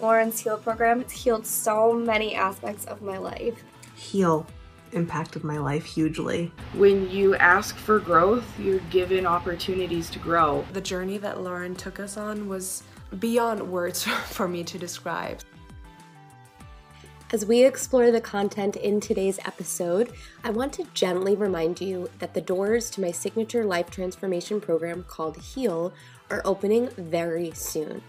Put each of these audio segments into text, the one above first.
Lauren's Heal program has healed so many aspects of my life. Heal impacted my life hugely. When you ask for growth, you're given opportunities to grow. The journey that Lauren took us on was beyond words for me to describe. As we explore the content in today's episode, I want to gently remind you that the doors to my signature life transformation program called Heal are opening very soon.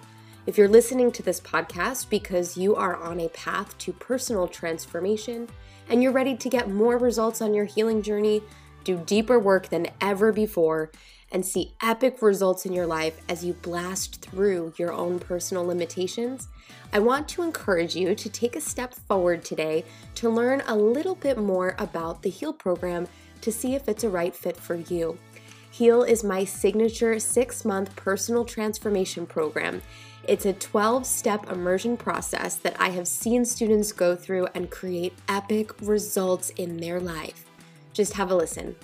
If you're listening to this podcast because you are on a path to personal transformation and you're ready to get more results on your healing journey, do deeper work than ever before, and see epic results in your life as you blast through your own personal limitations, I want to encourage you to take a step forward today to learn a little bit more about the HEAL program to see if it's a right fit for you. HEAL is my signature six month personal transformation program. It's a 12 step immersion process that I have seen students go through and create epic results in their life. Just have a listen.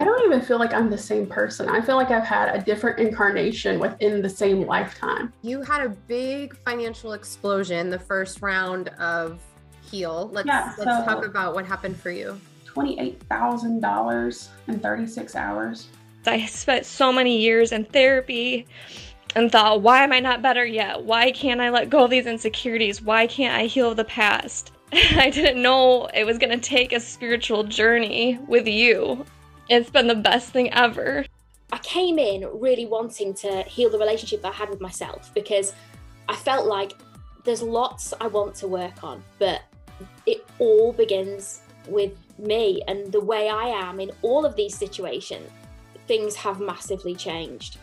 I don't even feel like I'm the same person. I feel like I've had a different incarnation within the same lifetime. You had a big financial explosion the first round of Heal. Let's Yeah, let's talk about what happened for you. $28,000 in 36 hours. I spent so many years in therapy and thought, why am I not better yet? Why can't I let go of these insecurities? Why can't I heal the past? I didn't know it was going to take a spiritual journey with you. It's been the best thing ever. I came in really wanting to heal the relationship that I had with myself because I felt like there's lots I want to work on, but it all begins with me and the way I am in all of these situations. Things have massively changed.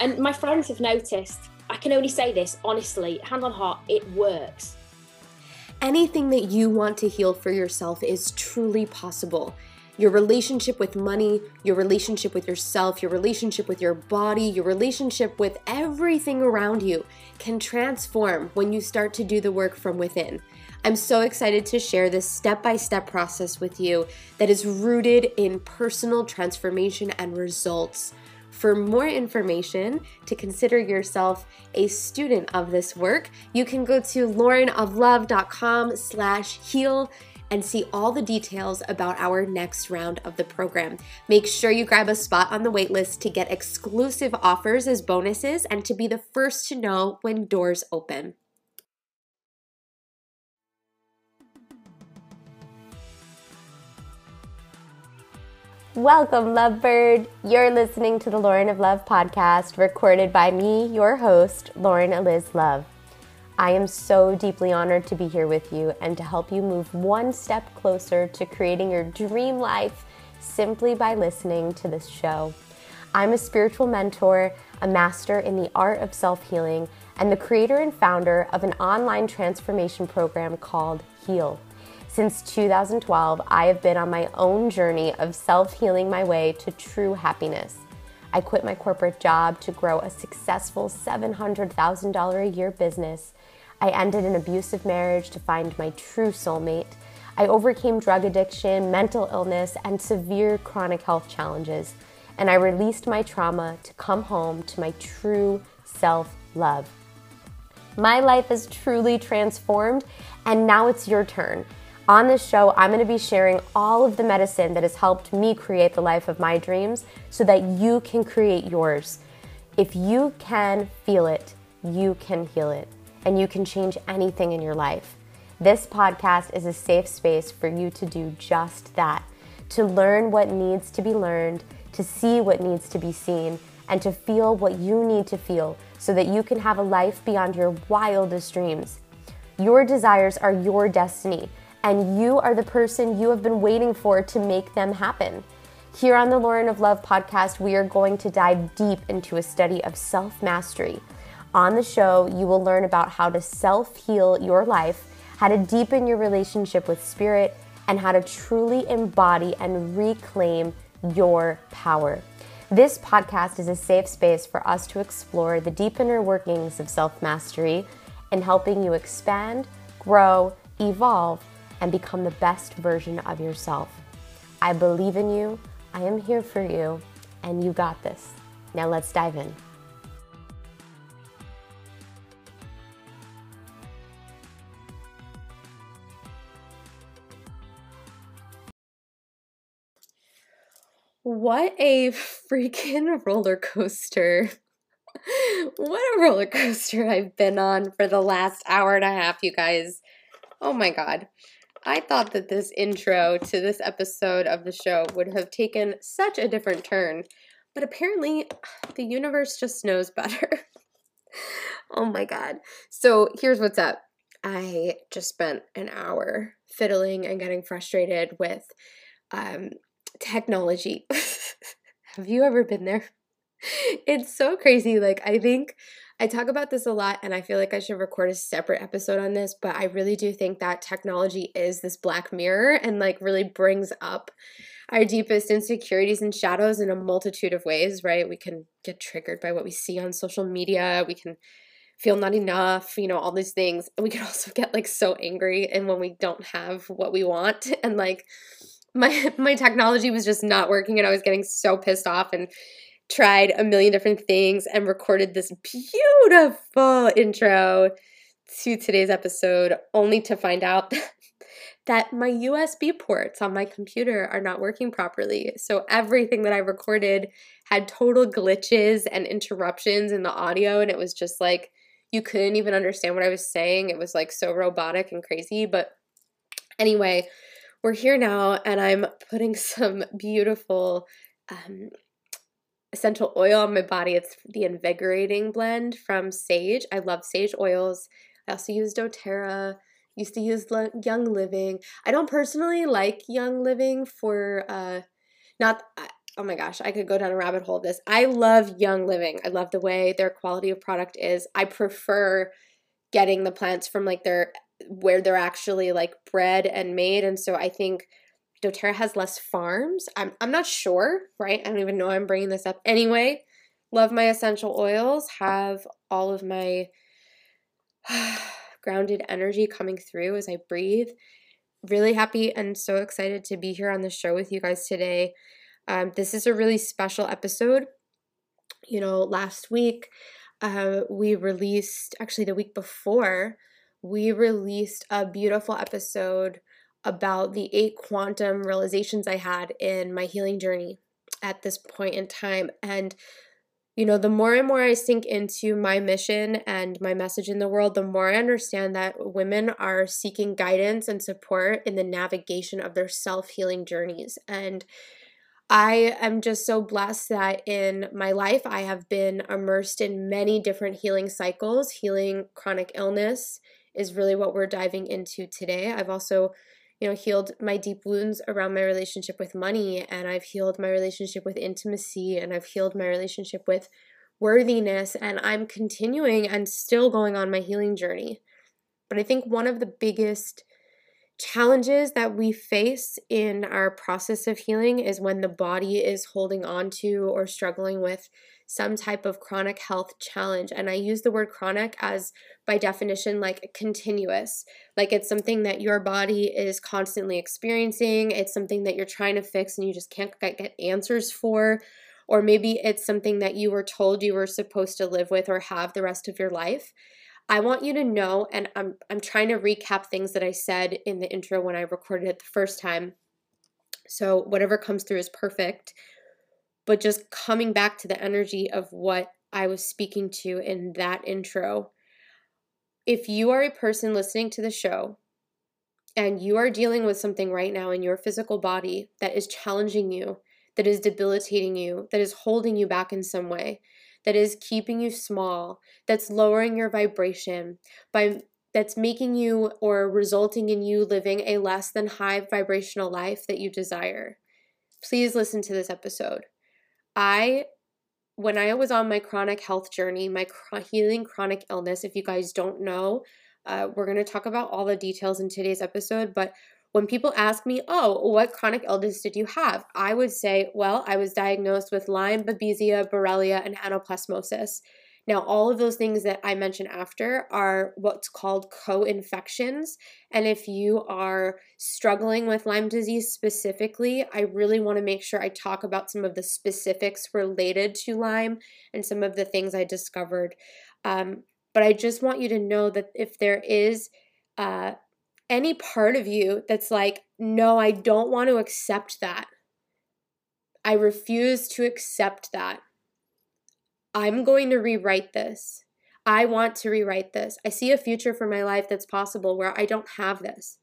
And my friends have noticed. I can only say this honestly, hand on heart, it works. Anything that you want to heal for yourself is truly possible. Your relationship with money, your relationship with yourself, your relationship with your body, your relationship with everything around you can transform when you start to do the work from within. I'm so excited to share this step by step process with you that is rooted in personal transformation and results. For more information to consider yourself a student of this work, you can go to laurenoflove.com slash heal and see all the details about our next round of the program. Make sure you grab a spot on the waitlist to get exclusive offers as bonuses and to be the first to know when doors open. Welcome, Lovebird. You're listening to the Lauren of Love podcast, recorded by me, your host, Lauren Eliz Love. I am so deeply honored to be here with you and to help you move one step closer to creating your dream life simply by listening to this show. I'm a spiritual mentor, a master in the art of self healing, and the creator and founder of an online transformation program called Heal. Since 2012, I have been on my own journey of self healing my way to true happiness. I quit my corporate job to grow a successful $700,000 a year business. I ended an abusive marriage to find my true soulmate. I overcame drug addiction, mental illness, and severe chronic health challenges. And I released my trauma to come home to my true self love. My life is truly transformed, and now it's your turn. On this show, I'm going to be sharing all of the medicine that has helped me create the life of my dreams so that you can create yours. If you can feel it, you can heal it, and you can change anything in your life. This podcast is a safe space for you to do just that to learn what needs to be learned, to see what needs to be seen, and to feel what you need to feel so that you can have a life beyond your wildest dreams. Your desires are your destiny, and you are the person you have been waiting for to make them happen. Here on the Lauren of Love podcast, we are going to dive deep into a study of self mastery. On the show, you will learn about how to self heal your life, how to deepen your relationship with spirit, and how to truly embody and reclaim your power. This podcast is a safe space for us to explore the deep inner workings of self mastery and helping you expand, grow, evolve, and become the best version of yourself. I believe in you, I am here for you, and you got this. Now let's dive in. What a freaking roller coaster. what a roller coaster I've been on for the last hour and a half, you guys. Oh my God. I thought that this intro to this episode of the show would have taken such a different turn, but apparently the universe just knows better. oh my god. So here's what's up. I just spent an hour fiddling and getting frustrated with um, technology. Have you ever been there? It's so crazy. Like, I think I talk about this a lot, and I feel like I should record a separate episode on this, but I really do think that technology is this black mirror and like really brings up our deepest insecurities and shadows in a multitude of ways, right? We can get triggered by what we see on social media. We can feel not enough, you know, all these things. And we can also get like so angry and when we don't have what we want and like my my technology was just not working and I was getting so pissed off and tried a million different things and recorded this beautiful intro to today's episode only to find out that my USB ports on my computer are not working properly. So everything that I recorded had total glitches and interruptions in the audio and it was just like you couldn't even understand what I was saying. It was like so robotic and crazy, but anyway, we're here now and I'm putting some beautiful um, essential oil on my body. It's the invigorating blend from Saje. I love Saje oils. I also use doTERRA. Used to use Young Living. I don't personally like Young Living for uh not oh my gosh, I could go down a rabbit hole this. I love Young Living. I love the way their quality of product is. I prefer getting the plants from like their where they're actually like bred and made and so I think doTERRA has less farms. I'm I'm not sure, right? I don't even know I'm bringing this up. Anyway, love my essential oils. Have all of my grounded energy coming through as I breathe. Really happy and so excited to be here on the show with you guys today. Um, this is a really special episode. You know, last week uh, we released, actually, the week before, we released a beautiful episode about the eight quantum realizations I had in my healing journey at this point in time. And, you know, the more and more I sink into my mission and my message in the world, the more I understand that women are seeking guidance and support in the navigation of their self healing journeys. And I am just so blessed that in my life I have been immersed in many different healing cycles. Healing chronic illness is really what we're diving into today. I've also you know, healed my deep wounds around my relationship with money, and I've healed my relationship with intimacy, and I've healed my relationship with worthiness, and I'm continuing and still going on my healing journey. But I think one of the biggest challenges that we face in our process of healing is when the body is holding on to or struggling with some type of chronic health challenge. And I use the word chronic as, by definition, like continuous. Like it's something that your body is constantly experiencing, it's something that you're trying to fix and you just can't get answers for. Or maybe it's something that you were told you were supposed to live with or have the rest of your life. I want you to know, and I'm, I'm trying to recap things that I said in the intro when I recorded it the first time. So, whatever comes through is perfect but just coming back to the energy of what I was speaking to in that intro. If you are a person listening to the show and you are dealing with something right now in your physical body that is challenging you, that is debilitating you, that is holding you back in some way, that is keeping you small, that's lowering your vibration by that's making you or resulting in you living a less than high vibrational life that you desire. Please listen to this episode. I when I was on my chronic health journey, my healing chronic illness, if you guys don't know, uh, we're going to talk about all the details in today's episode. But when people ask me, oh, what chronic illness did you have? I would say, well, I was diagnosed with Lyme, Babesia, Borrelia, and anaplasmosis. Now, all of those things that I mentioned after are what's called co infections. And if you are struggling with Lyme disease specifically, I really want to make sure I talk about some of the specifics related to Lyme and some of the things I discovered. Um, but I just want you to know that if there is uh, any part of you that's like, no, I don't want to accept that. I refuse to accept that. I'm going to rewrite this. I want to rewrite this. I see a future for my life that's possible where I don't have this.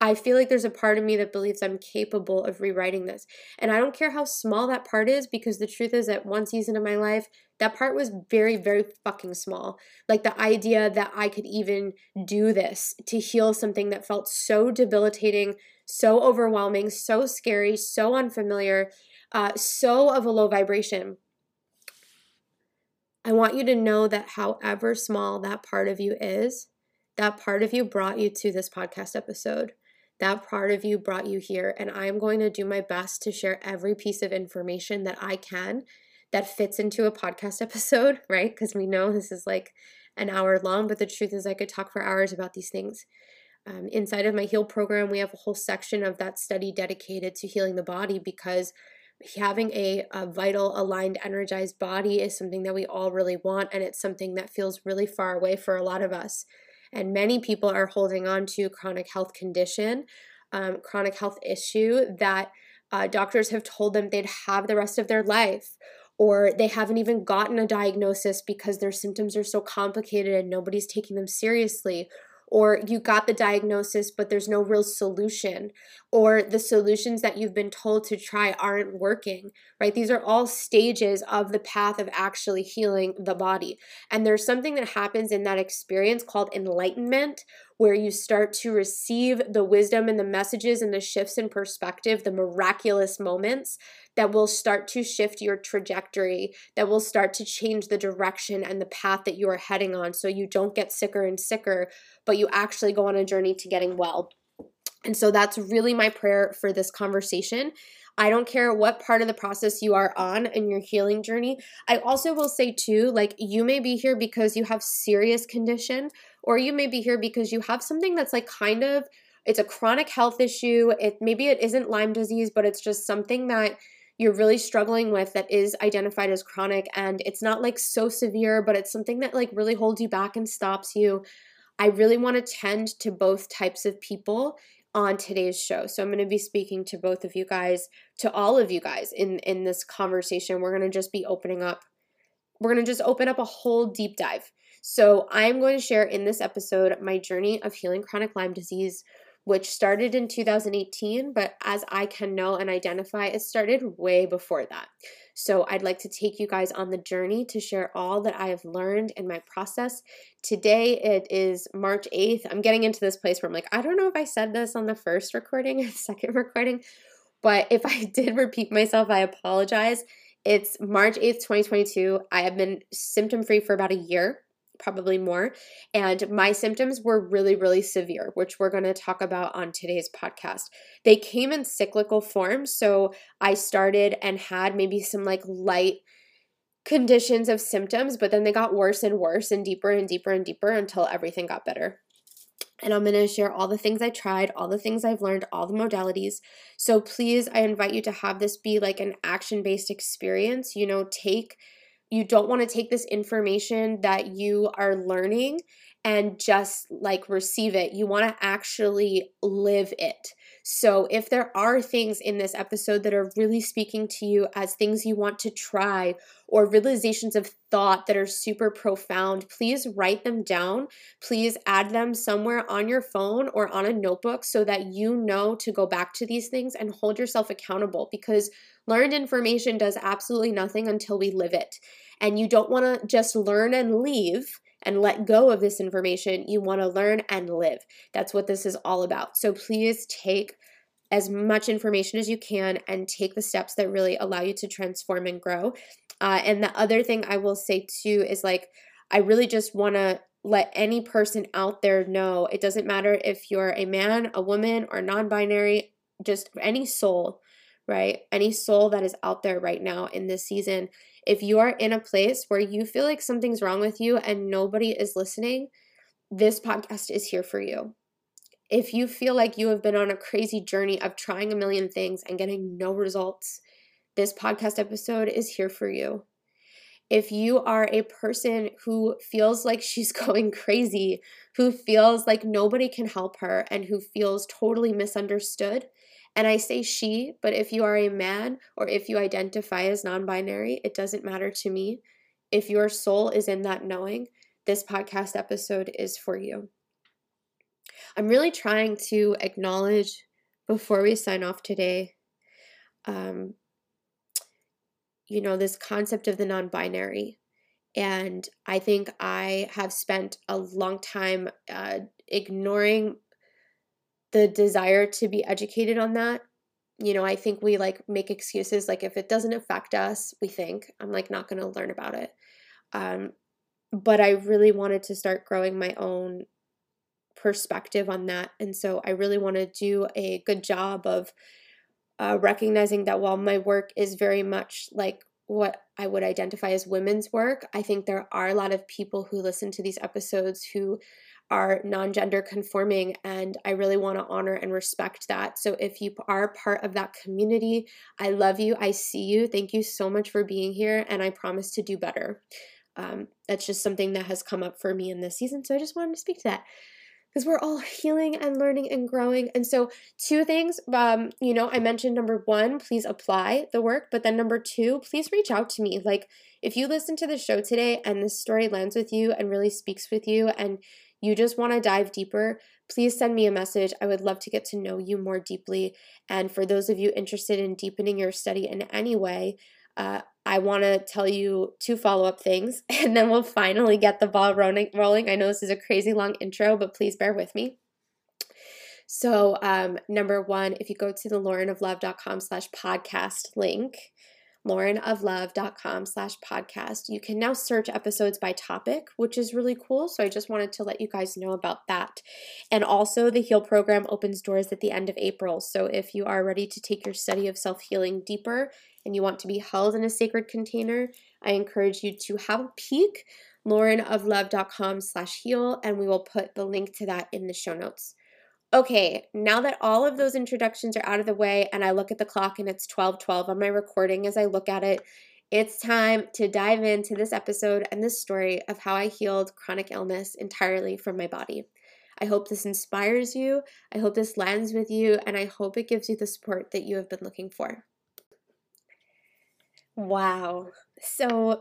I feel like there's a part of me that believes I'm capable of rewriting this. And I don't care how small that part is because the truth is that one season of my life, that part was very, very fucking small. Like the idea that I could even do this to heal something that felt so debilitating, so overwhelming, so scary, so unfamiliar, uh, so of a low vibration. I want you to know that however small that part of you is, that part of you brought you to this podcast episode that part of you brought you here. And I'm going to do my best to share every piece of information that I can that fits into a podcast episode, right? Because we know this is like an hour long, but the truth is, I could talk for hours about these things. Um, inside of my Heal program, we have a whole section of that study dedicated to healing the body because having a, a vital, aligned, energized body is something that we all really want, and it's something that feels really far away for a lot of us. And many people are holding on to chronic health condition, um, chronic health issue that uh, doctors have told them they'd have the rest of their life or they haven't even gotten a diagnosis because their symptoms are so complicated and nobody's taking them seriously or you got the diagnosis but there's no real solution or the solutions that you've been told to try aren't working right? These are all stages of the path of actually healing the body. And there's something that happens in that experience called enlightenment where you start to receive the wisdom and the messages and the shifts in perspective the miraculous moments that will start to shift your trajectory, that will start to change the direction and the path that you are heading on so you don't get sicker and sicker, but you actually go on a journey to getting well. And so that's really my prayer for this conversation. I don't care what part of the process you are on in your healing journey. I also will say, too, like you may be here because you have serious condition, or you may be here because you have something that's like kind of it's a chronic health issue. It maybe it isn't Lyme disease, but it's just something that you're really struggling with that is identified as chronic and it's not like so severe, but it's something that like really holds you back and stops you. I really want to tend to both types of people on today's show. So I'm going to be speaking to both of you guys, to all of you guys in in this conversation. We're going to just be opening up we're going to just open up a whole deep dive. So I'm going to share in this episode my journey of healing chronic Lyme disease which started in 2018, but as I can know and identify, it started way before that. So I'd like to take you guys on the journey to share all that I have learned in my process. Today it is March 8th. I'm getting into this place where I'm like, I don't know if I said this on the first recording or second recording, but if I did repeat myself, I apologize. It's March 8th, 2022. I have been symptom free for about a year probably more. And my symptoms were really, really severe, which we're going to talk about on today's podcast. They came in cyclical form. So I started and had maybe some like light conditions of symptoms, but then they got worse and worse and deeper and deeper and deeper until everything got better. And I'm going to share all the things I tried, all the things I've learned, all the modalities. So please, I invite you to have this be like an action based experience. You know, take you don't want to take this information that you are learning and just like receive it. You want to actually live it. So, if there are things in this episode that are really speaking to you as things you want to try or realizations of thought that are super profound, please write them down. Please add them somewhere on your phone or on a notebook so that you know to go back to these things and hold yourself accountable because learned information does absolutely nothing until we live it. And you don't want to just learn and leave and let go of this information. You want to learn and live. That's what this is all about. So please take as much information as you can and take the steps that really allow you to transform and grow. Uh, and the other thing I will say too is like, I really just want to let any person out there know it doesn't matter if you're a man, a woman, or non binary, just any soul, right? Any soul that is out there right now in this season if you are in a place where you feel like something's wrong with you and nobody is listening, this podcast is here for you. If you feel like you have been on a crazy journey of trying a million things and getting no results, this podcast episode is here for you. If you are a person who feels like she's going crazy, who feels like nobody can help her, and who feels totally misunderstood, And I say she, but if you are a man or if you identify as non binary, it doesn't matter to me. If your soul is in that knowing, this podcast episode is for you. I'm really trying to acknowledge before we sign off today, um, you know, this concept of the non binary. And I think I have spent a long time uh, ignoring the desire to be educated on that. You know, I think we like make excuses like if it doesn't affect us, we think I'm like not going to learn about it. Um, but I really wanted to start growing my own perspective on that. And so I really want to do a good job of uh, recognizing that while my work is very much like what I would identify as women's work, I think there are a lot of people who listen to these episodes who are non gender conforming, and I really want to honor and respect that. So, if you are part of that community, I love you. I see you. Thank you so much for being here, and I promise to do better. Um, that's just something that has come up for me in this season. So, I just wanted to speak to that because we're all healing and learning and growing. And so, two things, um, you know, I mentioned number one, please apply the work, but then number two, please reach out to me. Like, if you listen to the show today and this story lands with you and really speaks with you, and you just want to dive deeper, please send me a message. I would love to get to know you more deeply. And for those of you interested in deepening your study in any way, uh, I want to tell you two follow up things, and then we'll finally get the ball rolling. I know this is a crazy long intro, but please bear with me. So, um, number one, if you go to the laurenoflove.com slash podcast link, laurenoflove.com slash podcast. You can now search episodes by topic, which is really cool. So I just wanted to let you guys know about that. And also, the Heal program opens doors at the end of April. So if you are ready to take your study of self healing deeper and you want to be held in a sacred container, I encourage you to have a peek. laurenoflove.com slash heal, and we will put the link to that in the show notes. Okay, now that all of those introductions are out of the way and I look at the clock and it's 12:12 on my recording as I look at it, it's time to dive into this episode and this story of how I healed chronic illness entirely from my body. I hope this inspires you. I hope this lands with you and I hope it gives you the support that you have been looking for. Wow. So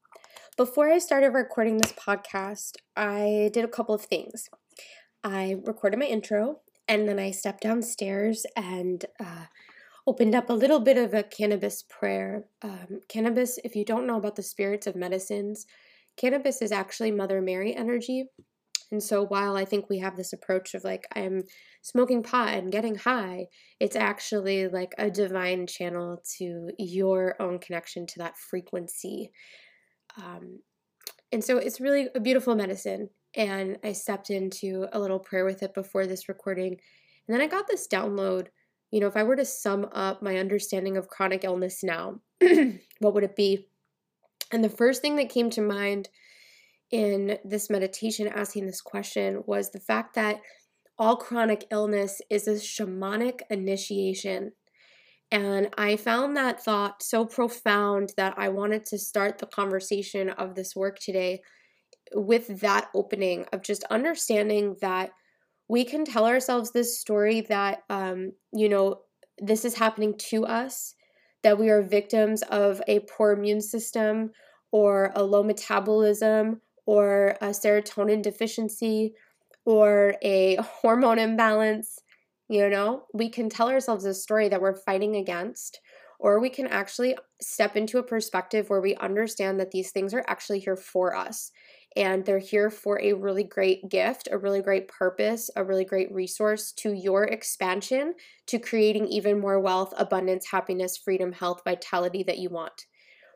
before I started recording this podcast, I did a couple of things. I recorded my intro and then I stepped downstairs and uh, opened up a little bit of a cannabis prayer. Um, cannabis, if you don't know about the spirits of medicines, cannabis is actually Mother Mary energy. And so while I think we have this approach of like, I'm smoking pot and getting high, it's actually like a divine channel to your own connection to that frequency. Um, and so it's really a beautiful medicine and I stepped into a little prayer with it before this recording. And then I got this download. You know, if I were to sum up my understanding of chronic illness now, what would it be? And the first thing that came to mind in this meditation asking this question was the fact that all chronic illness is a shamanic initiation. And I found that thought so profound that I wanted to start the conversation of this work today with that opening of just understanding that we can tell ourselves this story that um, you know this is happening to us that we are victims of a poor immune system or a low metabolism or a serotonin deficiency or a hormone imbalance you know? We can tell ourselves a story that we're fighting against or we can actually step into a perspective where we understand that these things are actually here for us and they're here for a really great gift, a really great purpose, a really great resource to your expansion, to creating even more wealth, abundance, happiness, freedom, health, vitality that you want.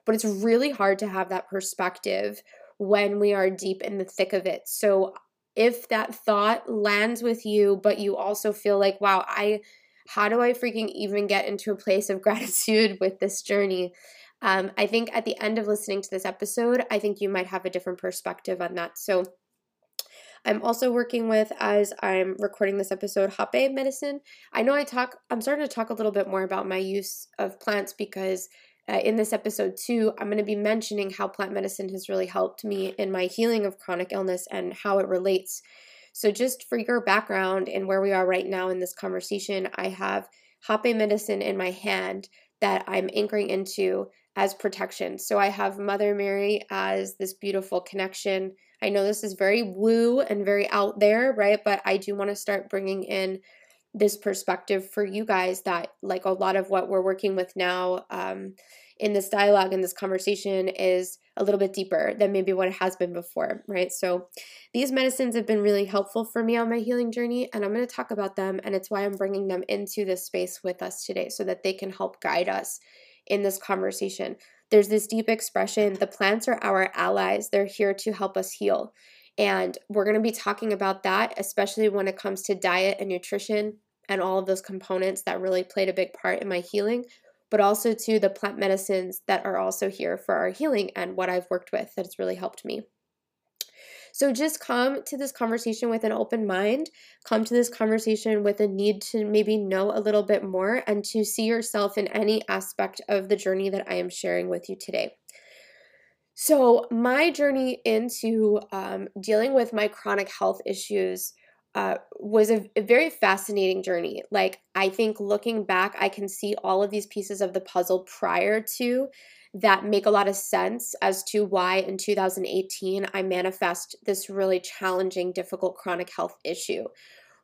But it's really hard to have that perspective when we are deep in the thick of it. So if that thought lands with you, but you also feel like, wow, I how do I freaking even get into a place of gratitude with this journey? Um, I think at the end of listening to this episode, I think you might have a different perspective on that. So, I'm also working with, as I'm recording this episode, Hape medicine. I know I talk, I'm starting to talk a little bit more about my use of plants because uh, in this episode too, I'm going to be mentioning how plant medicine has really helped me in my healing of chronic illness and how it relates. So, just for your background and where we are right now in this conversation, I have Hape medicine in my hand that I'm anchoring into as protection. So I have Mother Mary as this beautiful connection. I know this is very woo and very out there, right? But I do want to start bringing in this perspective for you guys that, like, a lot of what we're working with now um, in this dialogue and this conversation is a little bit deeper than maybe what it has been before, right? So these medicines have been really helpful for me on my healing journey, and I'm going to talk about them, and it's why I'm bringing them into this space with us today so that they can help guide us in this conversation. There's this deep expression the plants are our allies, they're here to help us heal. And we're going to be talking about that, especially when it comes to diet and nutrition and all of those components that really played a big part in my healing, but also to the plant medicines that are also here for our healing and what I've worked with that has really helped me. So just come to this conversation with an open mind, come to this conversation with a need to maybe know a little bit more and to see yourself in any aspect of the journey that I am sharing with you today. So, my journey into um, dealing with my chronic health issues uh, was a, a, very fascinating journey. Like, I think looking back, I can see all of these pieces of the puzzle prior to that make a lot of sense as to why in 2018 I manifest this really challenging, difficult chronic health issue.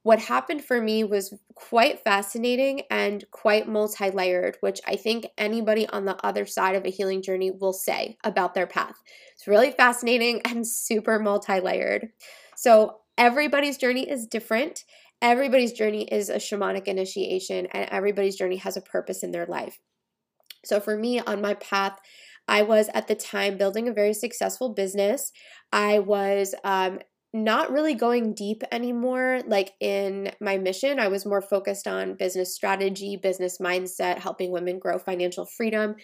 What happened for me was quite fascinating and quite multi layered, which I think anybody on the other side of a healing journey will say about their path. It's really fascinating and super multi layered. So, everybody's journey is different. Everybody's journey is a shamanic initiation, and everybody's journey has a purpose in their life. So for me on my path, I was at the time building a very successful business. I was um, not really going deep anymore, like in my mission. I was more focused on business strategy, business mindset, helping women grow financial freedom.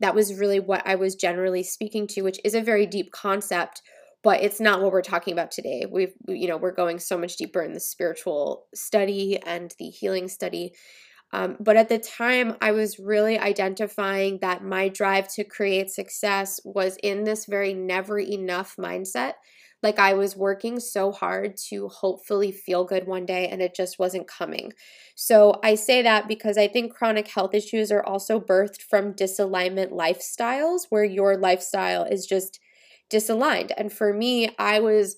That was really what I was generally speaking to, which is a very deep concept but it's not what we're talking about today. We've, you know, we're going so much deeper in the spiritual study and the healing study. Um, but at the time, I was really identifying that my drive to create success was in this very never enough mindset. Like I was working so hard to hopefully feel good one day and it just wasn't coming. So I say that because I think chronic health issues are also birthed from disalignment lifestyles where your lifestyle is just disaligned. And for me, I was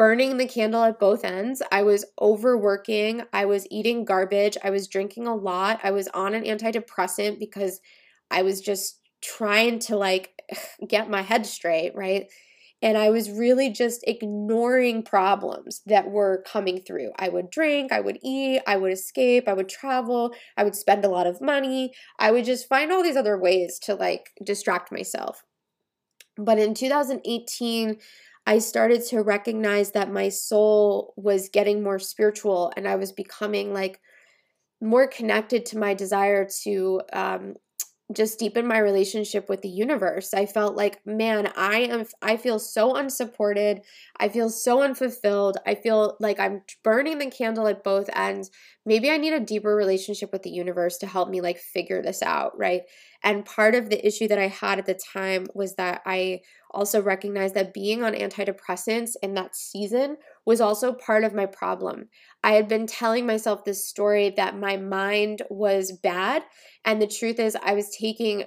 burning the candle at both ends. I was overworking. I was eating garbage. I was drinking a lot. I was on an antidepressant because I was just trying to like get my head straight, right? And I was really just ignoring problems that were coming through. I would drink, I would eat, I would escape, I would travel, I would spend a lot of money. I would just find all these other ways to like distract myself. But in 2018, I started to recognize that my soul was getting more spiritual and I was becoming like more connected to my desire to um, just deepen my relationship with the universe. I felt like, man, I am I feel so unsupported. I feel so unfulfilled. I feel like I'm burning the candle at both ends. Maybe I need a deeper relationship with the universe to help me like figure this out, right? And part of the issue that I had at the time was that I also recognized that being on antidepressants in that season was also part of my problem. I had been telling myself this story that my mind was bad. And the truth is, I was taking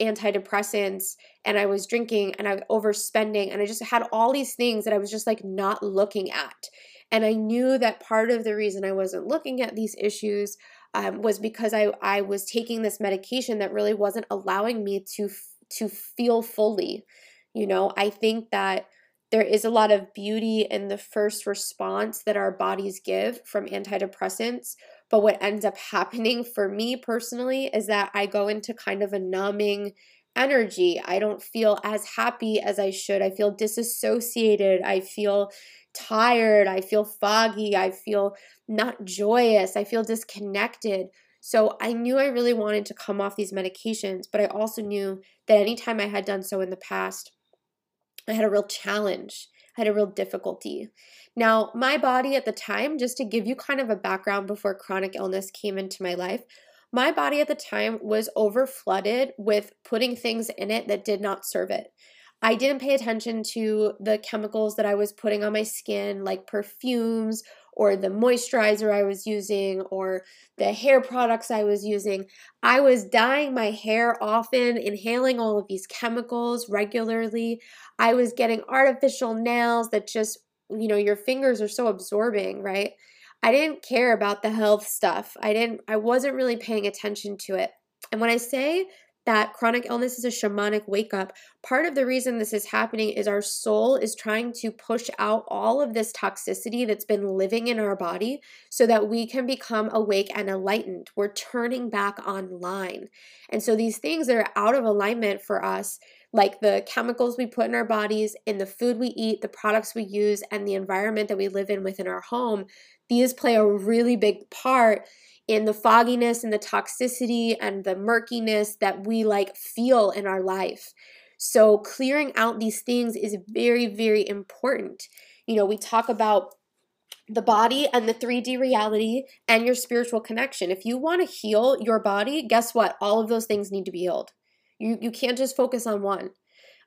antidepressants and I was drinking and I was overspending and I just had all these things that I was just like not looking at. And I knew that part of the reason I wasn't looking at these issues um, was because I, I was taking this medication that really wasn't allowing me to to feel fully. You know, I think that there is a lot of beauty in the first response that our bodies give from antidepressants. But what ends up happening for me personally is that I go into kind of a numbing energy. I don't feel as happy as I should. I feel disassociated. I feel tired. I feel foggy. I feel not joyous. I feel disconnected. So I knew I really wanted to come off these medications, but I also knew that anytime I had done so in the past, I had a real challenge. I had a real difficulty. Now, my body at the time, just to give you kind of a background before chronic illness came into my life, my body at the time was over flooded with putting things in it that did not serve it. I didn't pay attention to the chemicals that I was putting on my skin, like perfumes or the moisturizer I was using or the hair products I was using. I was dyeing my hair often, inhaling all of these chemicals regularly. I was getting artificial nails that just, you know, your fingers are so absorbing, right? I didn't care about the health stuff. I didn't I wasn't really paying attention to it. And when I say that chronic illness is a shamanic wake up. Part of the reason this is happening is our soul is trying to push out all of this toxicity that's been living in our body so that we can become awake and enlightened. We're turning back online. And so these things that are out of alignment for us, like the chemicals we put in our bodies, in the food we eat, the products we use, and the environment that we live in within our home, these play a really big part in the fogginess and the toxicity and the murkiness that we like feel in our life. So, clearing out these things is very, very important. You know, we talk about the body and the 3D reality and your spiritual connection. If you want to heal your body, guess what? All of those things need to be healed. You, you can't just focus on one.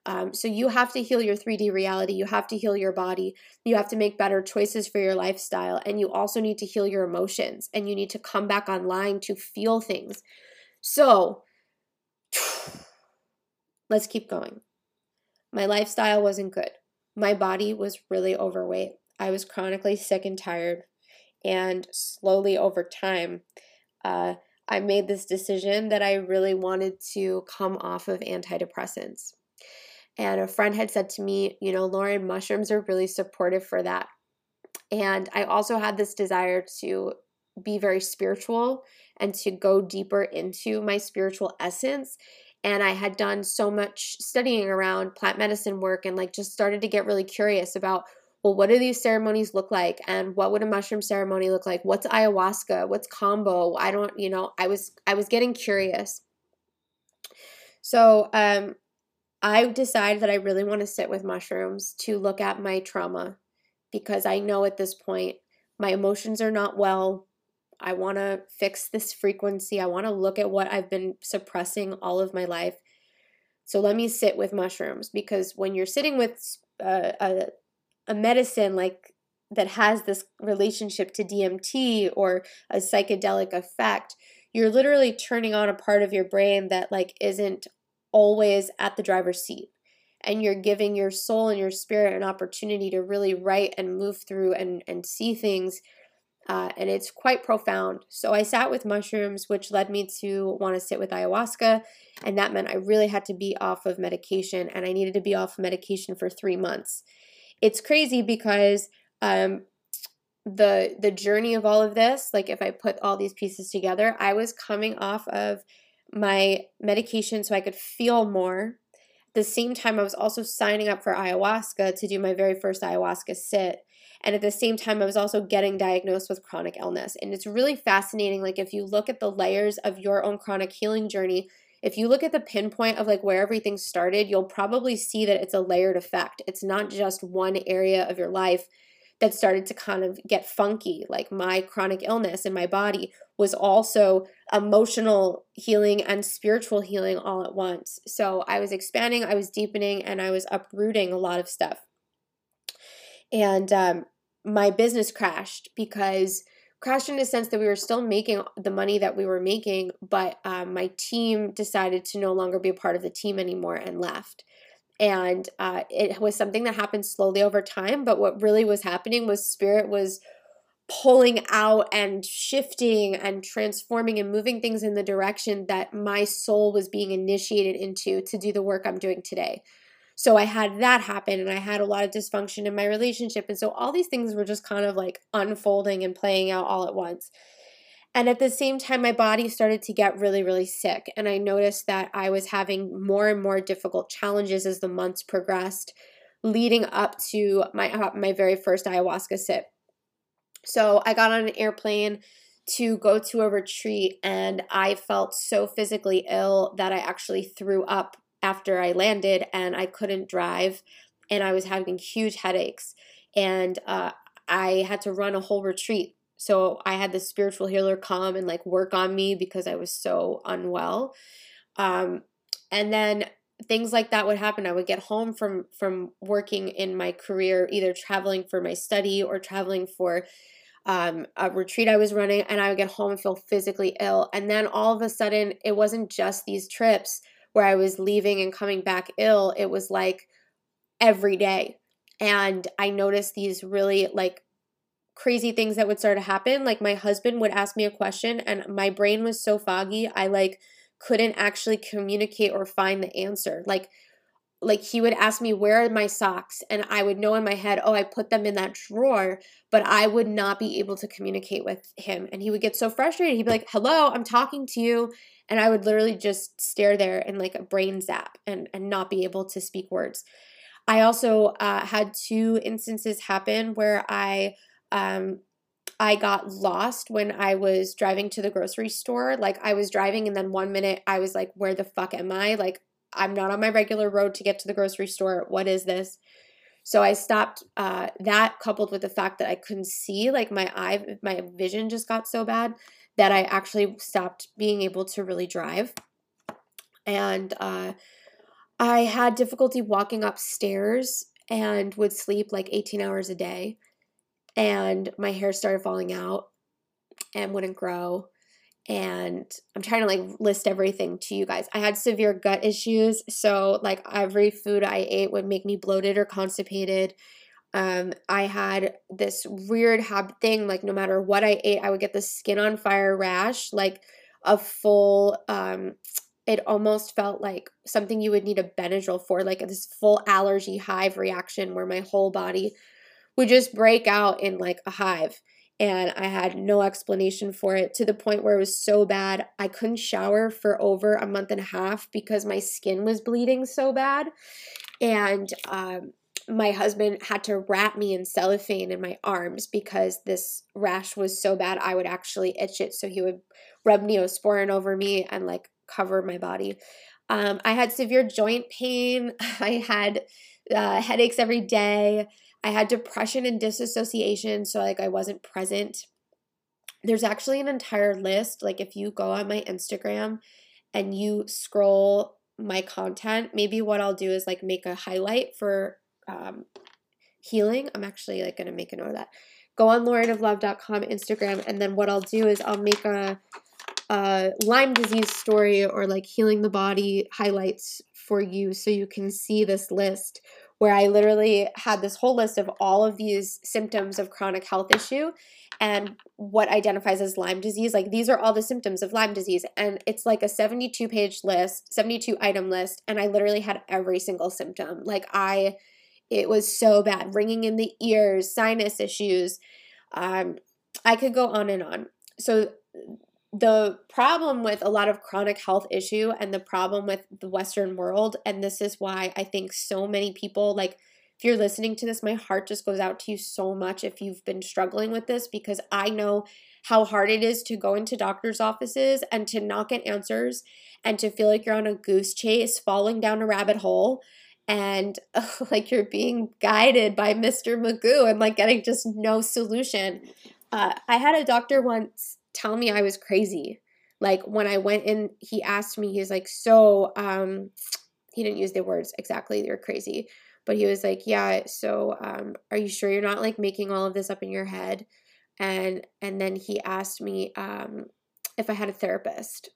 Um, so you have to heal your 3D reality. You have to heal your body. You have to make better choices for your lifestyle. And you also need to heal your emotions and you need to come back online to feel things. So let's keep going. My lifestyle wasn't good. My body was really overweight. I was chronically sick and tired. And slowly over time, uh, I made this decision that I really wanted to come off of antidepressants. And a friend had said to me, you know, Lauren, mushrooms are really supportive for that. And I also had this desire to be very spiritual and to go deeper into my spiritual essence. And I had done so much studying around plant medicine work and like just started to get really curious about well, what do these ceremonies look like? And what would a mushroom ceremony look like? What's ayahuasca? What's Kambo? I don't, you know, I was I was getting curious. So um I decide that I really want to sit with mushrooms to look at my trauma because I know at this point my emotions are not well. I want to fix this frequency. I want to look at what I've been suppressing all of my life. So let me sit with mushrooms because when you're sitting with uh, a, a medicine like that has this relationship to DMT or a psychedelic effect, you're literally turning on a part of your brain that like isn't always at the driver's seat and you're giving your soul and your spirit an opportunity to really write and move through and, and see things. Uh, and it's quite profound. So I sat with mushrooms, which led me to want to sit with ayahuasca. And that meant I really had to be off of medication, and I needed to be off of medication for three months. It's crazy because um, the the journey of all of this, like if I put all these pieces together, I was coming off of my medication so I could feel more. At the same time, I was also signing up for ayahuasca to do my very first ayahuasca sit. And at the same time, I was also getting diagnosed with chronic illness. And it's really fascinating. Like, if you look at the layers of your own chronic healing journey, if you look at the pinpoint of like where everything started, you'll probably see that it's a layered effect. It's not just one area of your life that started to kind of get funky. Like my chronic illness in my body was also emotional healing and spiritual healing all at once. So I was expanding, I was deepening, and I was uprooting a lot of stuff. And um, my business crashed because crashed in the sense that we were still making the money that we were making, but um, my team decided to no longer be a part of the team anymore and left and uh, it was something that happened slowly over time but what really was happening was spirit was pulling out and shifting and transforming and moving things in the direction that my soul was being initiated into to do the work I'm doing today. So I had that happen and I had a lot of dysfunction in my relationship. And so all these things were just kind of like unfolding and playing out all at once. And at the same time, my body started to get really, really sick. And I noticed that I was having more and more difficult challenges as the months progressed, leading up to my, uh, my very first ayahuasca sit. So I got on an airplane to go to a retreat, and I felt so physically ill that I actually threw up after I landed and I couldn't drive, and I was having huge headaches. And uh, I had to run a whole retreat so I had the spiritual healer come and like work on me because I was so unwell. Um, and then things like that would happen. I would get home from from working in my career, either traveling for my study or traveling for um, a retreat I was running, and I would get home and feel physically ill. And then all of a sudden, it wasn't just these trips where I was leaving and coming back ill. It was like every day. And I noticed these really like crazy things that would start to happen. Like my husband would ask me a question, and my brain was so foggy, I like couldn't actually communicate or find the answer. Like, like he would ask me where are my socks? And i would know in my head oh i put them in that drawer but i would not be able to communicate with him. And he would get so frustrated. He'd be like hello i'm talking to you. And i would literally just stare there in like a brain zap and and not be able to speak words. I also uh, had two instances happen where i um I got lost when I was driving to the grocery store. Like I was driving and then one minute I was like, where the fuck am I? Like I'm not on my regular road to get to the grocery store. What is this? So I stopped. Uh, that coupled with the fact that I couldn't see, like my eye, my vision just got so bad that I actually stopped being able to really drive. And uh, I had difficulty walking upstairs and would sleep like 18 hours a day. And my hair started falling out and wouldn't grow and I'm trying to like list everything to you guys. I had severe gut issues, so like every food I ate would make me bloated or constipated. Um, I had this weird hab thing, like no matter what I ate, I would get the skin on fire rash, like a full um it almost felt like something you would need a Benadryl for, like this full allergy hive reaction where my whole body would just break out in like a hive and I had no explanation for it to the point where it was so bad I couldn't shower for over a month and a half because my skin was bleeding so bad. And um, my husband had to wrap me in cellophane in my arms because this rash was so bad I would actually itch it. So he would rub neosporin over me and like cover my body. Um, I had severe joint pain. I had uh, headaches every day. I had depression and disassociation, so like I wasn't present. There's actually an entire list. Like if you go on my Instagram and you scroll my content, maybe what I'll do is like make a highlight for um, healing. I'm actually like gonna make a note of that. Go on laurenoflove.com Instagram, and then what I'll do is I'll make a, a Lyme disease story or like healing the body highlights for you so you can see this list where I literally had this whole list of all of these symptoms of chronic health issue and what identifies as Lyme disease. Like these are all the symptoms of Lyme disease. And it's like a 72 page list, 72 item list. And I literally had every single symptom. Like I, it was so bad ringing in the ears, sinus issues. Um, I could go on and on. So the problem with a lot of chronic health issue and the problem with the western world and this is why i think so many people like if you're listening to this my heart just goes out to you so much if you've been struggling with this because i know how hard it is to go into doctors offices and to not get answers and to feel like you're on a goose chase falling down a rabbit hole and like you're being guided by Mr. Magoo and like getting just no solution. Uh, I had a doctor once tell me I was crazy. Like when I went in, he asked me, he's like, so, um, he didn't use the words exactly, you're crazy. But he was like, yeah, so um, are you sure you're not like making all of this up in your head? And and then he asked me um, if I had a therapist.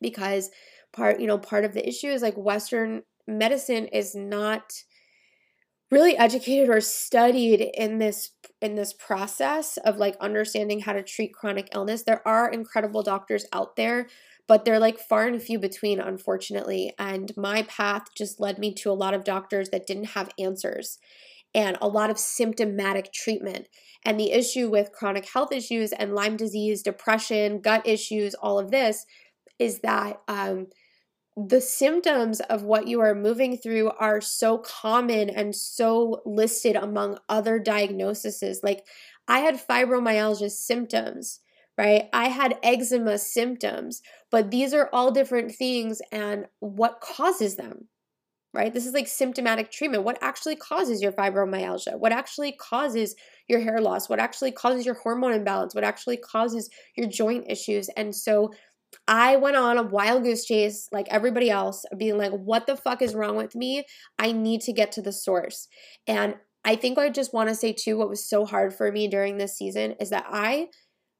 Because part, you know, part of the issue is like Western medicine is not really educated or studied in this in this process of like understanding how to treat chronic illness. There are incredible doctors out there but they're like far and few between unfortunately and my path just led me to a lot of doctors that didn't have answers and a lot of symptomatic treatment. And the issue with chronic health issues and lyme disease depression gut issues all of this is that um, the symptoms of what you are moving through are so common and so listed among other diagnoses. Like, I had fibromyalgia symptoms, right? I had eczema symptoms, but these are all different things and what causes them, right? This is like symptomatic treatment. What actually causes your fibromyalgia? What actually causes your hair loss? What actually causes your hormone imbalance? What actually causes your joint issues? And so, I went on a wild goose chase like everybody else, being like, what the fuck is wrong with me? I need to get to the source. And I think I just want to say too what was so hard for me during this season is that I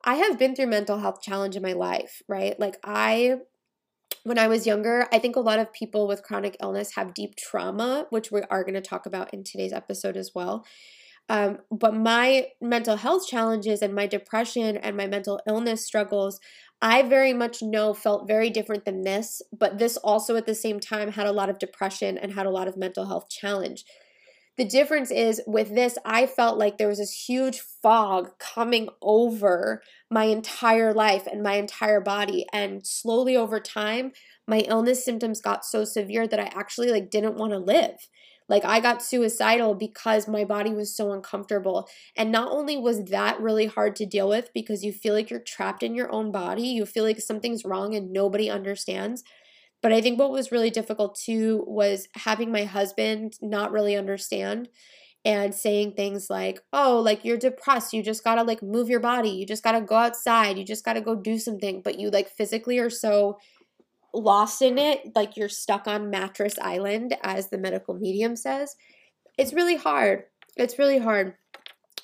I have been through mental health challenge in my life, right? Like I when I was younger, I think a lot of people with chronic illness have deep trauma, which we are going to talk about in today's episode as well. Um, but my mental health challenges and my depression and my mental illness struggles, I very much know felt very different than this. But this also at the same time had a lot of depression and had a lot of mental health challenge. The difference is with this, I felt like there was this huge fog coming over my entire life and my entire body. And slowly over time, my illness symptoms got so severe that I actually like didn't want to live. Like I got suicidal because my body was so uncomfortable. And not only was that really hard to deal with because you feel like you're trapped in your own body, you feel like something's wrong and nobody understands. But I think what was really difficult too was having my husband not really understand and saying things like, oh, like you're depressed. You just gotta like move your body. You just gotta go outside. You just gotta go do something. But you like physically are so lost in it, like you're stuck on mattress island, as the medical medium says. It's really hard. It's really hard.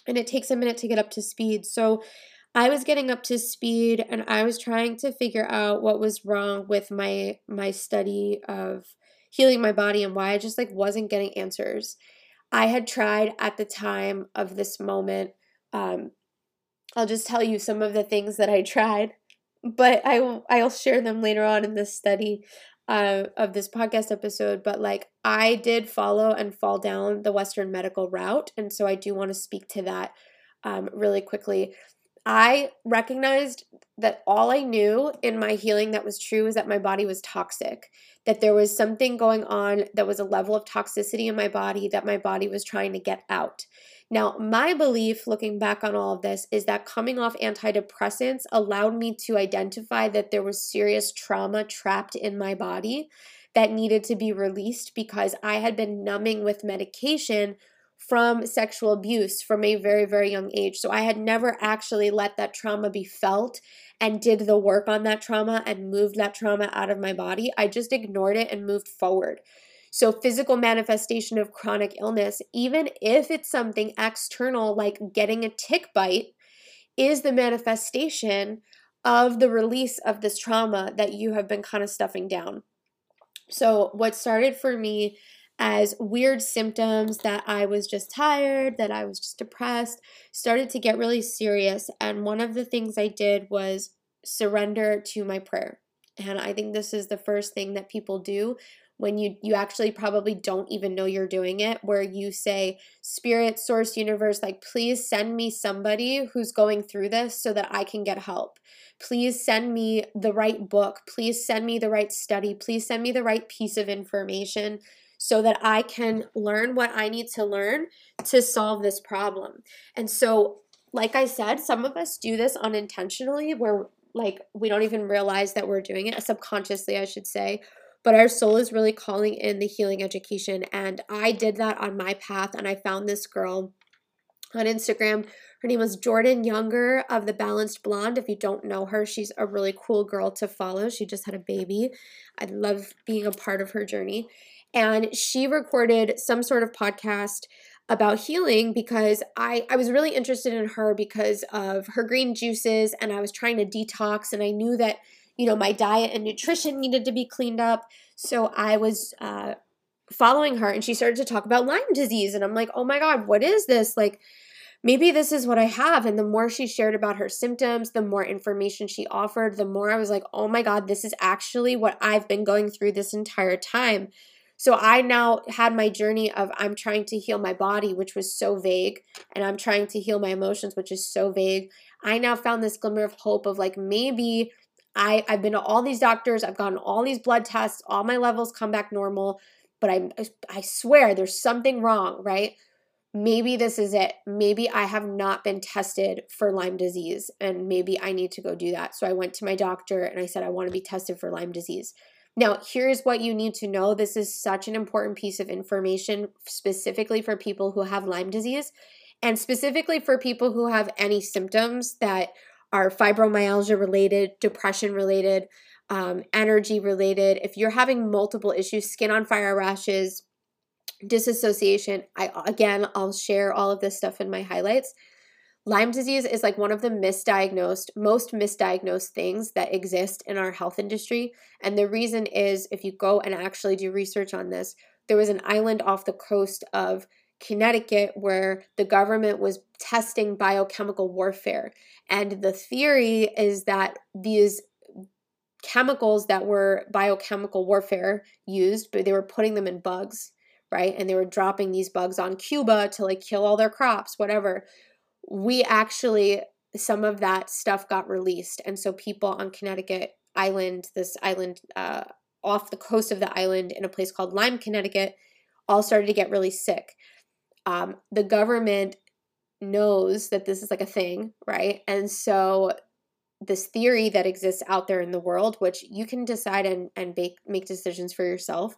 And it takes a minute to get up to speed. So I was getting up to speed and I was trying to figure out what was wrong with my my study of healing my body and why I just like wasn't getting answers. I had tried at the time of this moment um I'll just tell you some of the things that I tried, but I I'll share them later on in this study uh, of this podcast episode. But like I did follow and fall down the Western medical route, and so I do want to speak to that um, really quickly. I recognized that all I knew in my healing that was true was that my body was toxic, that there was something going on that was a level of toxicity in my body that my body was trying to get out. Now, my belief looking back on all of this is that coming off antidepressants allowed me to identify that there was serious trauma trapped in my body that needed to be released because I had been numbing with medication from sexual abuse from a very, very young age. So I had never actually let that trauma be felt and did the work on that trauma and moved that trauma out of my body. I just ignored it and moved forward. So, physical manifestation of chronic illness, even if it's something external like getting a tick bite, is the manifestation of the release of this trauma that you have been kind of stuffing down. So, what started for me as weird symptoms that I was just tired, that I was just depressed, started to get really serious. And one of the things I did was surrender to my prayer. And I think this is the first thing that people do when you you actually probably don't even know you're doing it where you say spirit source universe like please send me somebody who's going through this so that I can get help please send me the right book please send me the right study please send me the right piece of information so that I can learn what I need to learn to solve this problem. And so, like I said, some of us do this unintentionally where like we don't even realize that we're doing it subconsciously, I should say. But our soul is really calling in the healing education. And I did that on my path, and I found this girl on Instagram. Her name was Jordan Younger of the Balanced Blonde. If you don't know her, she's a really cool girl to follow. She just had a baby. I love being a part of her journey. And she recorded some sort of podcast about healing because I, I was really interested in her because of her green juices and I was trying to detox and I knew that, you know, my diet and nutrition needed to be cleaned up. So I was uh, following her and she started to talk about Lyme disease. And I'm like, oh my God, what is this? Like, maybe this is what I have. And the more she shared about her symptoms, the more information she offered, the more I was like, oh my God, this is actually what I've been going through this entire time. So I now had my journey of I'm trying to heal my body, which was so vague, and I'm trying to heal my emotions, which is so vague. I now found this glimmer of hope of like maybe I, I've been to all these doctors, I've gotten all these blood tests, all my levels come back normal, but I I swear there's something wrong, right? Maybe this is it. Maybe I have not been tested for Lyme disease and maybe I need to go do that. So I went to my doctor and I said I want to be tested for Lyme disease. Now, here's what you need to know. This is such an important piece of information, specifically for people who have Lyme disease, and specifically for people who have any symptoms that are fibromyalgia related, depression related, um, energy related. If you're having multiple issues, skin on fire rashes, disassociation. I again, I'll share all of this stuff in my highlights. Lyme disease is like one of the misdiagnosed, most misdiagnosed things that exist in our health industry. And the reason is if you go and actually do research on this, there was an island off the coast of Connecticut where the government was testing biochemical warfare. And the theory is that these chemicals that were biochemical warfare used, but they were putting them in bugs, right? And they were dropping these bugs on Cuba to like kill all their crops, whatever. We actually, some of that stuff got released. And so people on Connecticut Island, this island uh, off the coast of the island in a place called Lyme, Connecticut, all started to get really sick. Um, the government knows that this is like a thing, right? And so this theory that exists out there in the world, which you can decide and, and make, make decisions for yourself.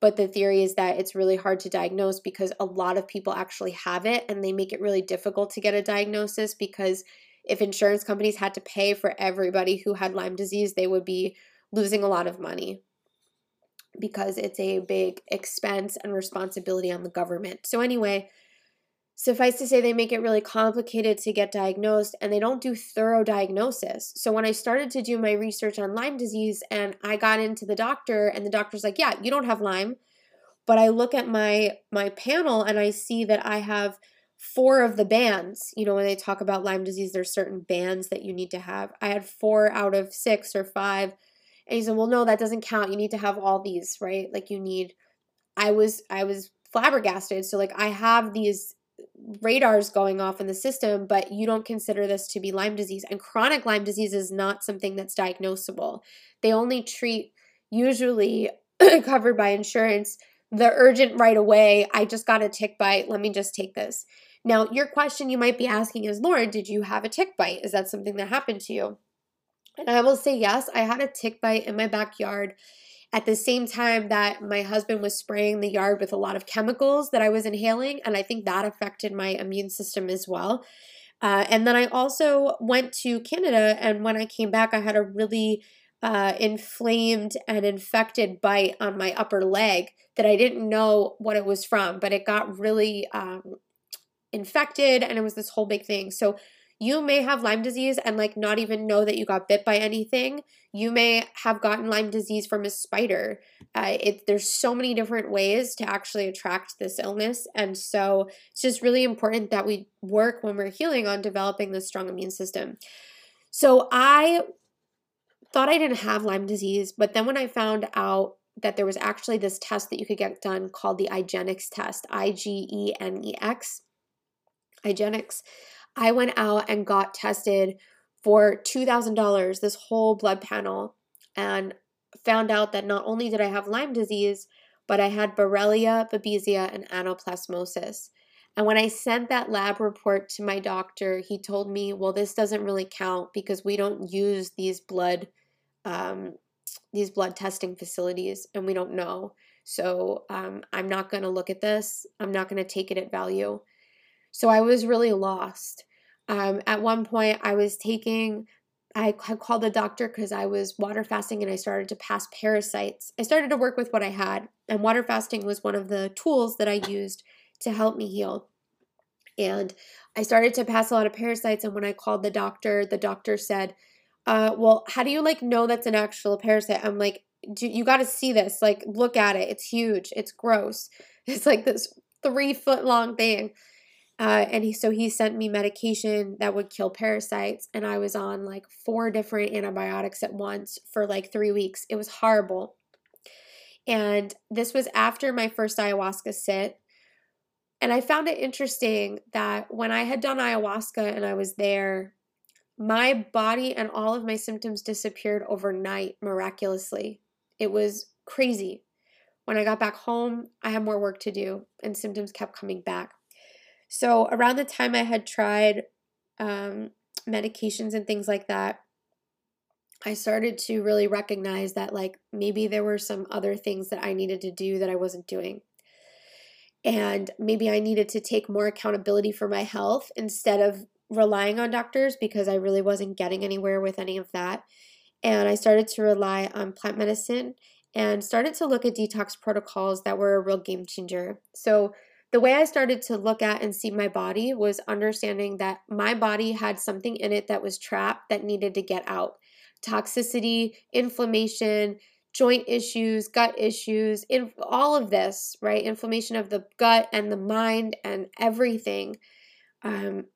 But the theory is that it's really hard to diagnose because a lot of people actually have it and they make it really difficult to get a diagnosis because if insurance companies had to pay for everybody who had Lyme disease, they would be losing a lot of money because it's a big expense and responsibility on the government. So, anyway, Suffice to say, they make it really complicated to get diagnosed and they don't do thorough diagnosis. So, when I started to do my research on Lyme disease and I got into the doctor, and the doctor's like, Yeah, you don't have Lyme. But I look at my my panel and I see that I have four of the bands. You know, when they talk about Lyme disease, there's certain bands that you need to have. I had four out of six or five. And he said, Well, no, that doesn't count. You need to have all these, right? Like you need I was I was flabbergasted. So like I have these radars going off in the system, but you don't consider this to be Lyme disease. And chronic Lyme disease is not something that's diagnosable. They only treat, usually covered by insurance, the urgent right away. I just got a tick bite. Let me just take this. Now, your question you might be asking is Lauren, did you have a tick bite? Is that something that happened to you? And I will say yes, I had a tick bite in my backyard at the same time that my husband was spraying the yard with a lot of chemicals that I was inhaling, and I think that affected my immune system as well. Uh, and then I also went to Canada, and when I came back, I had a really uh, inflamed and infected bite on my upper leg that I didn't know what it was from, but it got really um, infected, and it was this whole big thing. So you may have Lyme disease and like not even know that you got bit by anything. You may have gotten Lyme disease from a spider. Uh, it, there's so many different ways to actually attract this illness. And so it's just really important that we work when we're healing on developing this strong immune system. So I thought I didn't have Lyme disease, but then when I found out that there was actually this test that you could get done called the IGeneX test, I G E N E X, IGeneX. I went out and got tested for $2,000, this whole blood panel, and found out that not only did I have Lyme disease, but I had Borrelia, Babesia, and anaplasmosis. And when I sent that lab report to my doctor, he told me, well, this doesn't really count because we don't use these blood um, these blood testing facilities and we don't know. So um, I'm not going to look at this. I'm not going to take it at value. So I was really lost. Um, at one point, I was taking, I called the doctor because I was water fasting and I started to pass parasites. I started to work with what I had, and water fasting was one of the tools that I used to help me heal. And I started to pass a lot of parasites. And when I called the doctor, the doctor said, uh, Well, how do you like know that's an actual parasite? I'm like, you got to see this. Like, look at it. It's huge. It's gross. It's like this three foot long thing. Uh, and he, so he sent me medication that would kill parasites, and I was on like four different antibiotics at once for like three weeks. It was horrible. And this was after my first ayahuasca sit. And I found it interesting that when I had done ayahuasca and I was there, my body and all of my symptoms disappeared overnight miraculously. It was crazy. When I got back home, I had more work to do, and symptoms kept coming back. So around the time I had tried um, medications and things like that, I started to really recognize that like maybe there were some other things that I needed to do that I wasn't doing. And maybe I needed to take more accountability for my health instead of relying on doctors because I really wasn't getting anywhere with any of that. And I started to rely on plant medicine and started to look at detox protocols that were a real game changer. So, the way I started to look at and see my body was understanding that my body had something in it that was trapped that needed to get out. Toxicity, inflammation, joint issues, gut issues, in all of this, right? Inflammation of the gut and the mind and everything. Um,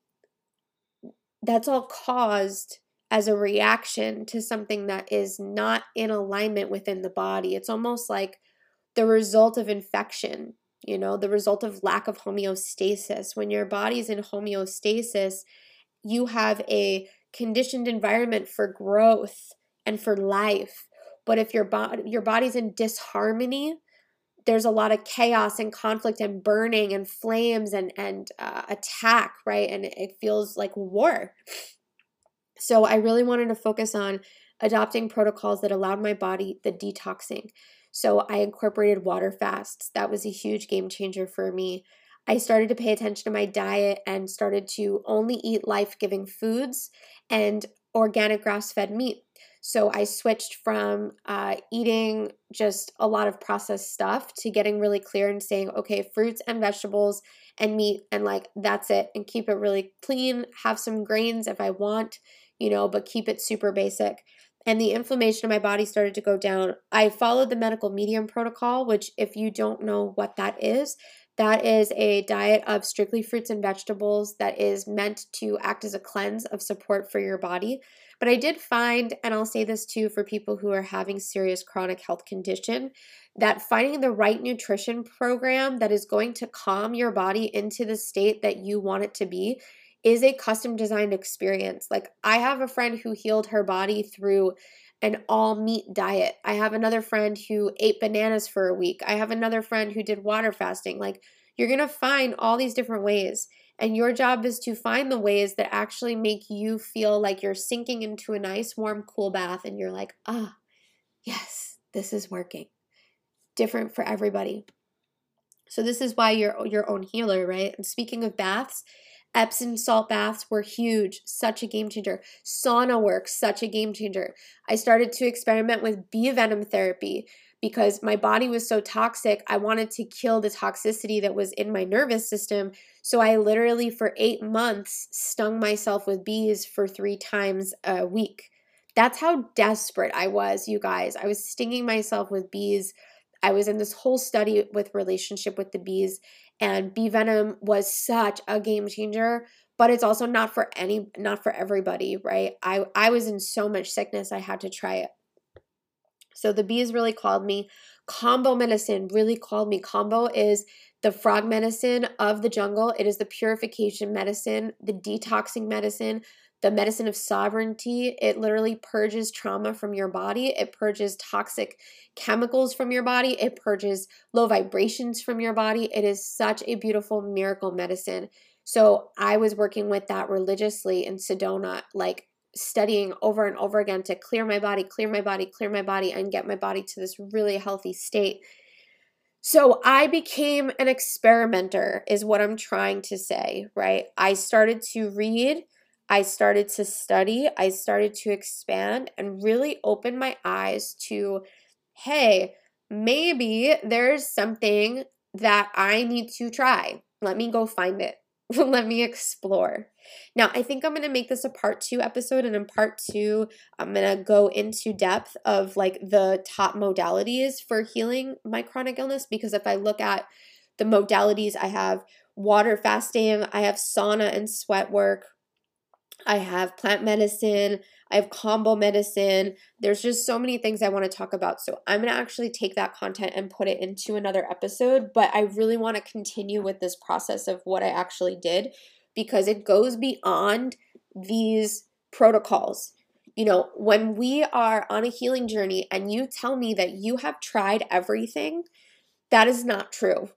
that's all caused as a reaction to something that is not in alignment within the body. It's almost like the result of infection, you know, the result of lack of homeostasis. When your body's in homeostasis, you have a conditioned environment for growth and for life. But if your body your body's in disharmony, there's a lot of chaos and conflict and burning and flames and and uh, attack, right? And it feels like war. So I really wanted to focus on adopting protocols that allowed my body the detoxing. So I incorporated water fasts. That was a huge game changer for me. I started to pay attention to my diet and started to only eat life giving foods and organic grass fed meat. So I switched from uh, eating just a lot of processed stuff to getting really clear and saying, okay, fruits and vegetables and meat, and like that's it, and keep it really clean. Have some grains if I want, you know, but keep it super basic. And the inflammation in my body started to go down. I followed the medical medium protocol, which, if you don't know what that is, that is a diet of strictly fruits and vegetables that is meant to act as a cleanse of support for your body. But I did find, and I'll say this too for people who are having serious chronic health condition, that finding the right nutrition program that is going to calm your body into the state that you want it to be is a custom designed experience. Like I have a friend who healed her body through an all meat diet. I have another friend who ate bananas for a week. I have another friend who did water fasting. Like, you're going to find all these different ways. And your job is to find the ways that actually make you feel like you're sinking into a nice, warm, cool bath and you're like, ah, yes, this is working. Different for everybody. So this is why you're your own healer, right? And speaking of baths, Epsom salt baths were huge, such a game changer. Sauna work, such a game changer. I started to experiment with bee venom therapy because my body was so toxic. I wanted to kill the toxicity that was in my nervous system. So I literally, for eight months, stung myself with bees for three times a week. That's how desperate I was, you guys. I was stinging myself with bees. I was in this whole study with relationship with the bees and bee venom was such a game changer but it's also not for any not for everybody right? I i was in so much sickness i had to try it. So the bees really called me. Kambo medicine really called me. Kambo is the frog medicine of the jungle. It is the purification medicine the detoxing medicine the medicine of sovereignty. It literally purges trauma from your body, it purges toxic chemicals from your body, it purges low vibrations from your body. It is such a beautiful miracle medicine. So I was working with that religiously in Sedona, like studying over and over again to clear my body, clear my body, clear my body, and get my body to this really healthy state. So I became an experimenter, is what I'm trying to say, right? I started to read I started to study, I started to expand and really open my eyes to hey, maybe there's something that I need to try. Let me go find it. Let me explore. Now, I think I'm going to make this a part two episode, and in part two, I'm going to go into depth of like the top modalities for healing my chronic illness. Because if I look at the modalities, I have water fasting, I have sauna and sweat work, I have plant medicine, I have Kambo medicine. There's just so many things I want to talk about. So I'm going to actually take that content and put it into another episode, but I really want to continue with this process of what I actually did because it goes beyond these protocols. You know, when we are on a healing journey and you tell me that you have tried everything, that is not true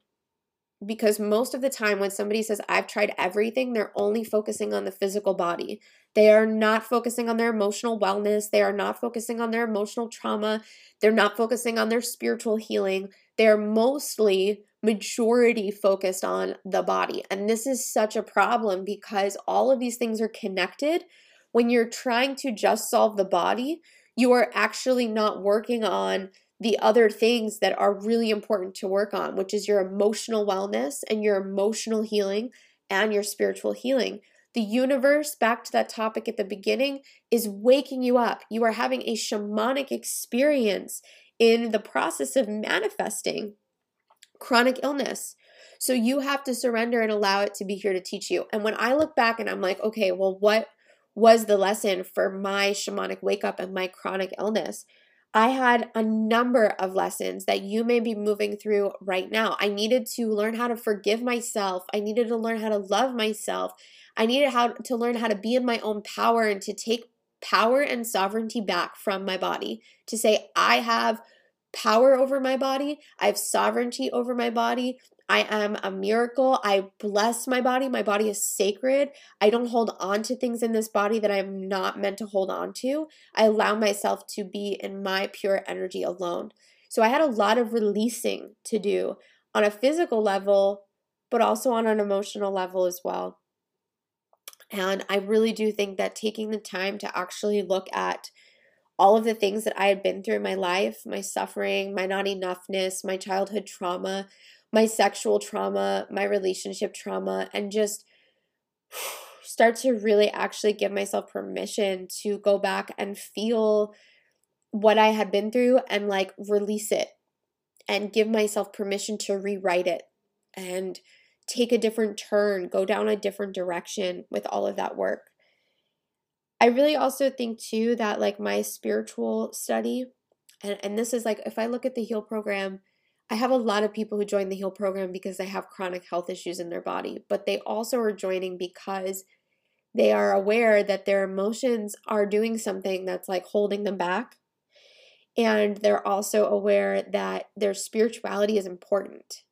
because most of the time when somebody says I've tried everything, they're only focusing on the physical body. They are not focusing on their emotional wellness, they are not focusing on their emotional trauma, they're not focusing on their spiritual healing. They're mostly majority focused on the body. And this is such a problem because all of these things are connected. When you're trying to just solve the body, you are actually not working on the other things that are really important to work on, which is your emotional wellness and your emotional healing and your spiritual healing. The universe, back to that topic at the beginning, is waking you up. You are having a shamanic experience in the process of manifesting chronic illness. So you have to surrender and allow it to be here to teach you. And when I look back and I'm like, okay, well, what was the lesson for my shamanic wake up and my chronic illness? I had a number of lessons that you may be moving through right now. I needed to learn how to forgive myself. I needed to learn how to love myself. I needed how to learn how to be in my own power and to take power and sovereignty back from my body. To say I have power over my body, I have sovereignty over my body. I am a miracle. I bless my body. My body is sacred. I don't hold on to things in this body that I'm not meant to hold on to. I allow myself to be in my pure energy alone. So I had a lot of releasing to do on a physical level, but also on an emotional level as well. And I really do think that taking the time to actually look at all of the things that I had been through in my life my suffering, my not enoughness, my childhood trauma, my sexual trauma, my relationship trauma, and just start to really actually give myself permission to go back and feel what I had been through and like release it and give myself permission to rewrite it and take a different turn, go down a different direction with all of that work. I really also think too that like my spiritual study and and this is like if I look at the heal program I have a lot of people who join the heal program because they have chronic health issues in their body, but they also are joining because they are aware that their emotions are doing something that's like holding them back. And they're also aware that their spirituality is important.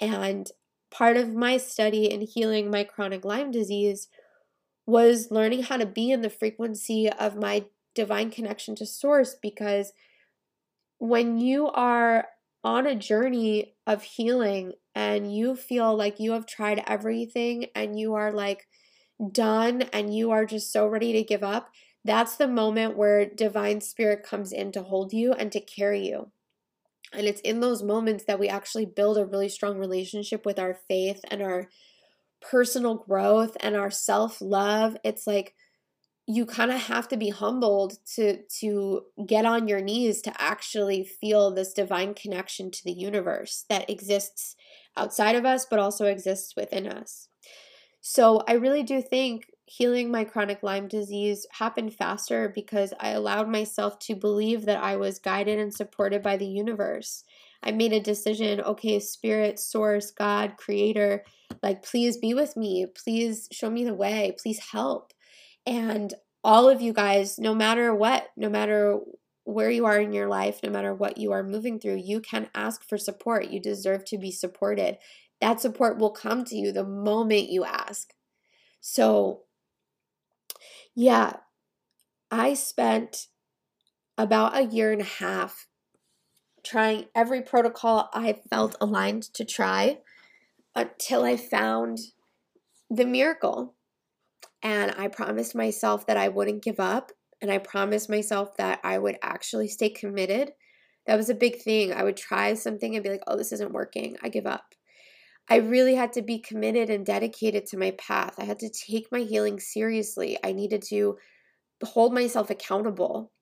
And part of my study in healing my chronic Lyme disease was learning how to be in the frequency of my divine connection to source because when you are on a journey of healing and you feel like you have tried everything and you are like done and you are just so ready to give up, that's the moment where divine spirit comes in to hold you and to carry you. And it's in those moments that we actually build a really strong relationship with our faith and our personal growth and our self love. It's like, you kind of have to be humbled to to get on your knees to actually feel this divine connection to the universe that exists outside of us but also exists within us. So I really do think healing my chronic Lyme disease happened faster because I allowed myself to believe that I was guided and supported by the universe. I made a decision, okay, spirit, source, God, creator, like please be with me. Please show me the way. Please help and all of you guys, no matter what, no matter where you are in your life, no matter what you are moving through, you can ask for support. You deserve to be supported. That support will come to you the moment you ask. So, yeah, I spent about a year and a half trying every protocol I felt aligned to try until I found the miracle. And I promised myself that I wouldn't give up. And I promised myself that I would actually stay committed. That was a big thing. I would try something and be like, oh, this isn't working. I give up. I really had to be committed and dedicated to my path. I had to take my healing seriously. I needed to hold myself accountable.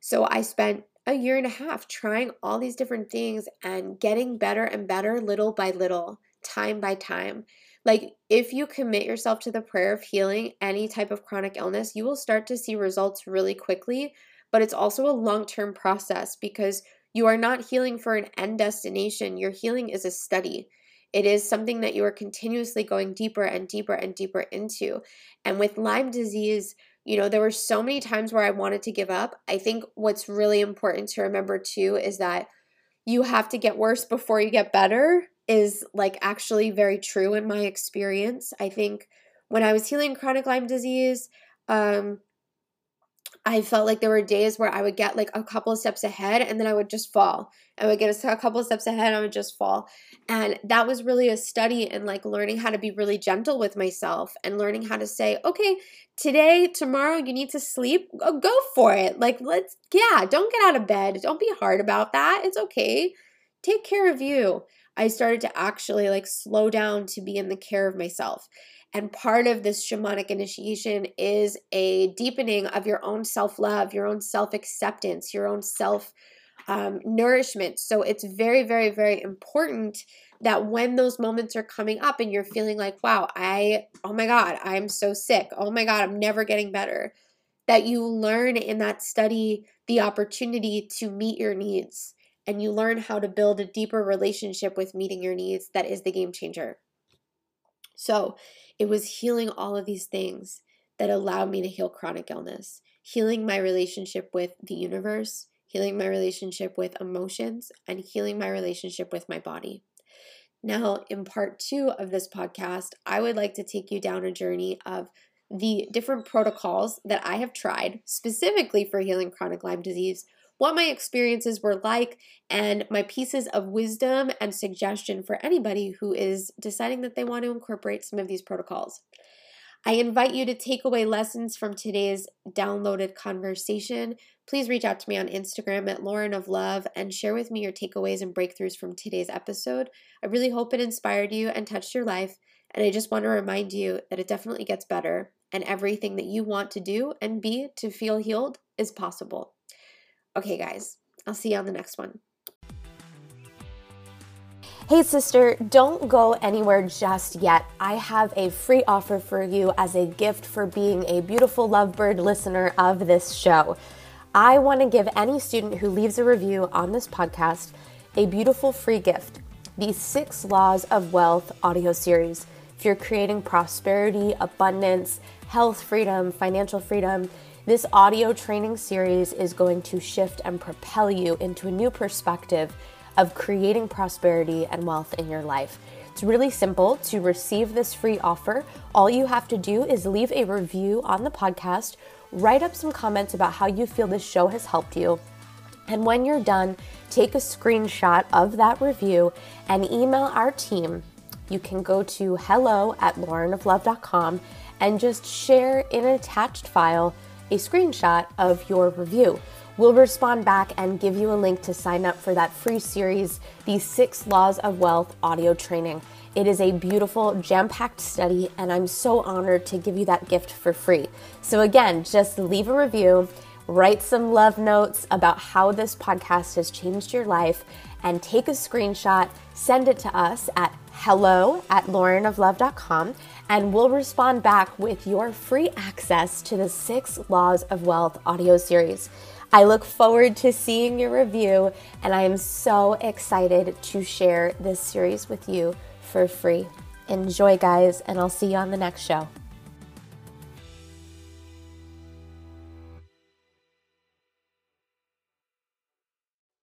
So I spent a year and a half trying all these different things and getting better and better little by little, time by time. Like, if you commit yourself to the prayer of healing any type of chronic illness, you will start to see results really quickly. But it's also a long term process because you are not healing for an end destination. Your healing is a study. It is something that you are continuously going deeper and deeper and deeper into. And with Lyme disease, you know, there were so many times where I wanted to give up. I think what's really important to remember too is that you have to get worse before you get better is like actually very true in my experience. I think when I was healing chronic Lyme disease, um, I felt like there were days where I would get like a couple of steps ahead and then I would just fall. I would get a couple of steps ahead and I would just fall. And that was really a study in like learning how to be really gentle with myself and learning how to say, okay, today, tomorrow, you need to sleep. Go for it. Like, let's, yeah, don't get out of bed. Don't be hard about that. It's okay. Take care of you. I started to actually like slow down to be in the care of myself. And part of this shamanic initiation is a deepening of your own self love, your own self acceptance, your own self um, nourishment. So it's very, very, very important that when those moments are coming up and you're feeling like, wow, I, oh my God, I'm so sick. Oh my God, I'm never getting better. That you learn in that study the opportunity to meet your needs and you learn how to build a deeper relationship with meeting your needs that is the game changer. So it was healing all of these things that allowed me to heal chronic illness, healing my relationship with the universe, healing my relationship with emotions, and healing my relationship with my body. Now, in part two of this podcast, I would like to take you down a journey of the different protocols that I have tried specifically for healing chronic Lyme disease, what my experiences were like, and my pieces of wisdom and suggestion for anybody who is deciding that they want to incorporate some of these protocols. I invite you to take away lessons from today's downloaded conversation. Please reach out to me on Instagram at Lauren of Love and share with me your takeaways and breakthroughs from today's episode. I really hope it inspired you and touched your life. And I just want to remind you that it definitely gets better, and everything that you want to do and be to feel healed is possible. Okay, guys, I'll see you on the next one. Hey, sister, don't go anywhere just yet. I have a free offer for you as a gift for being a beautiful lovebird listener of this show. I want to give any student who leaves a review on this podcast a beautiful free gift the Six Laws of Wealth audio series. If you're creating prosperity, abundance, health freedom, financial freedom, this audio training series is going to shift and propel you into a new perspective of creating prosperity and wealth in your life. It's really simple to receive this free offer. All you have to do is leave a review on the podcast, write up some comments about how you feel this show has helped you. And when you're done, take a screenshot of that review and email our team. You can go to hello at laurenoflove.com and just share in an attached file a screenshot of your review. We'll respond back and give you a link to sign up for that free series, the Six Laws of Wealth audio training. It is a beautiful, jam packed study, and I'm so honored to give you that gift for free. So, again, just leave a review, write some love notes about how this podcast has changed your life, and take a screenshot, send it to us at hello at laurenoflove.com, and we'll respond back with your free access to the Six Laws of Wealth audio series. I look forward to seeing your review, and I am so excited to share this series with you for free. Enjoy, guys, and I'll see you on the next show.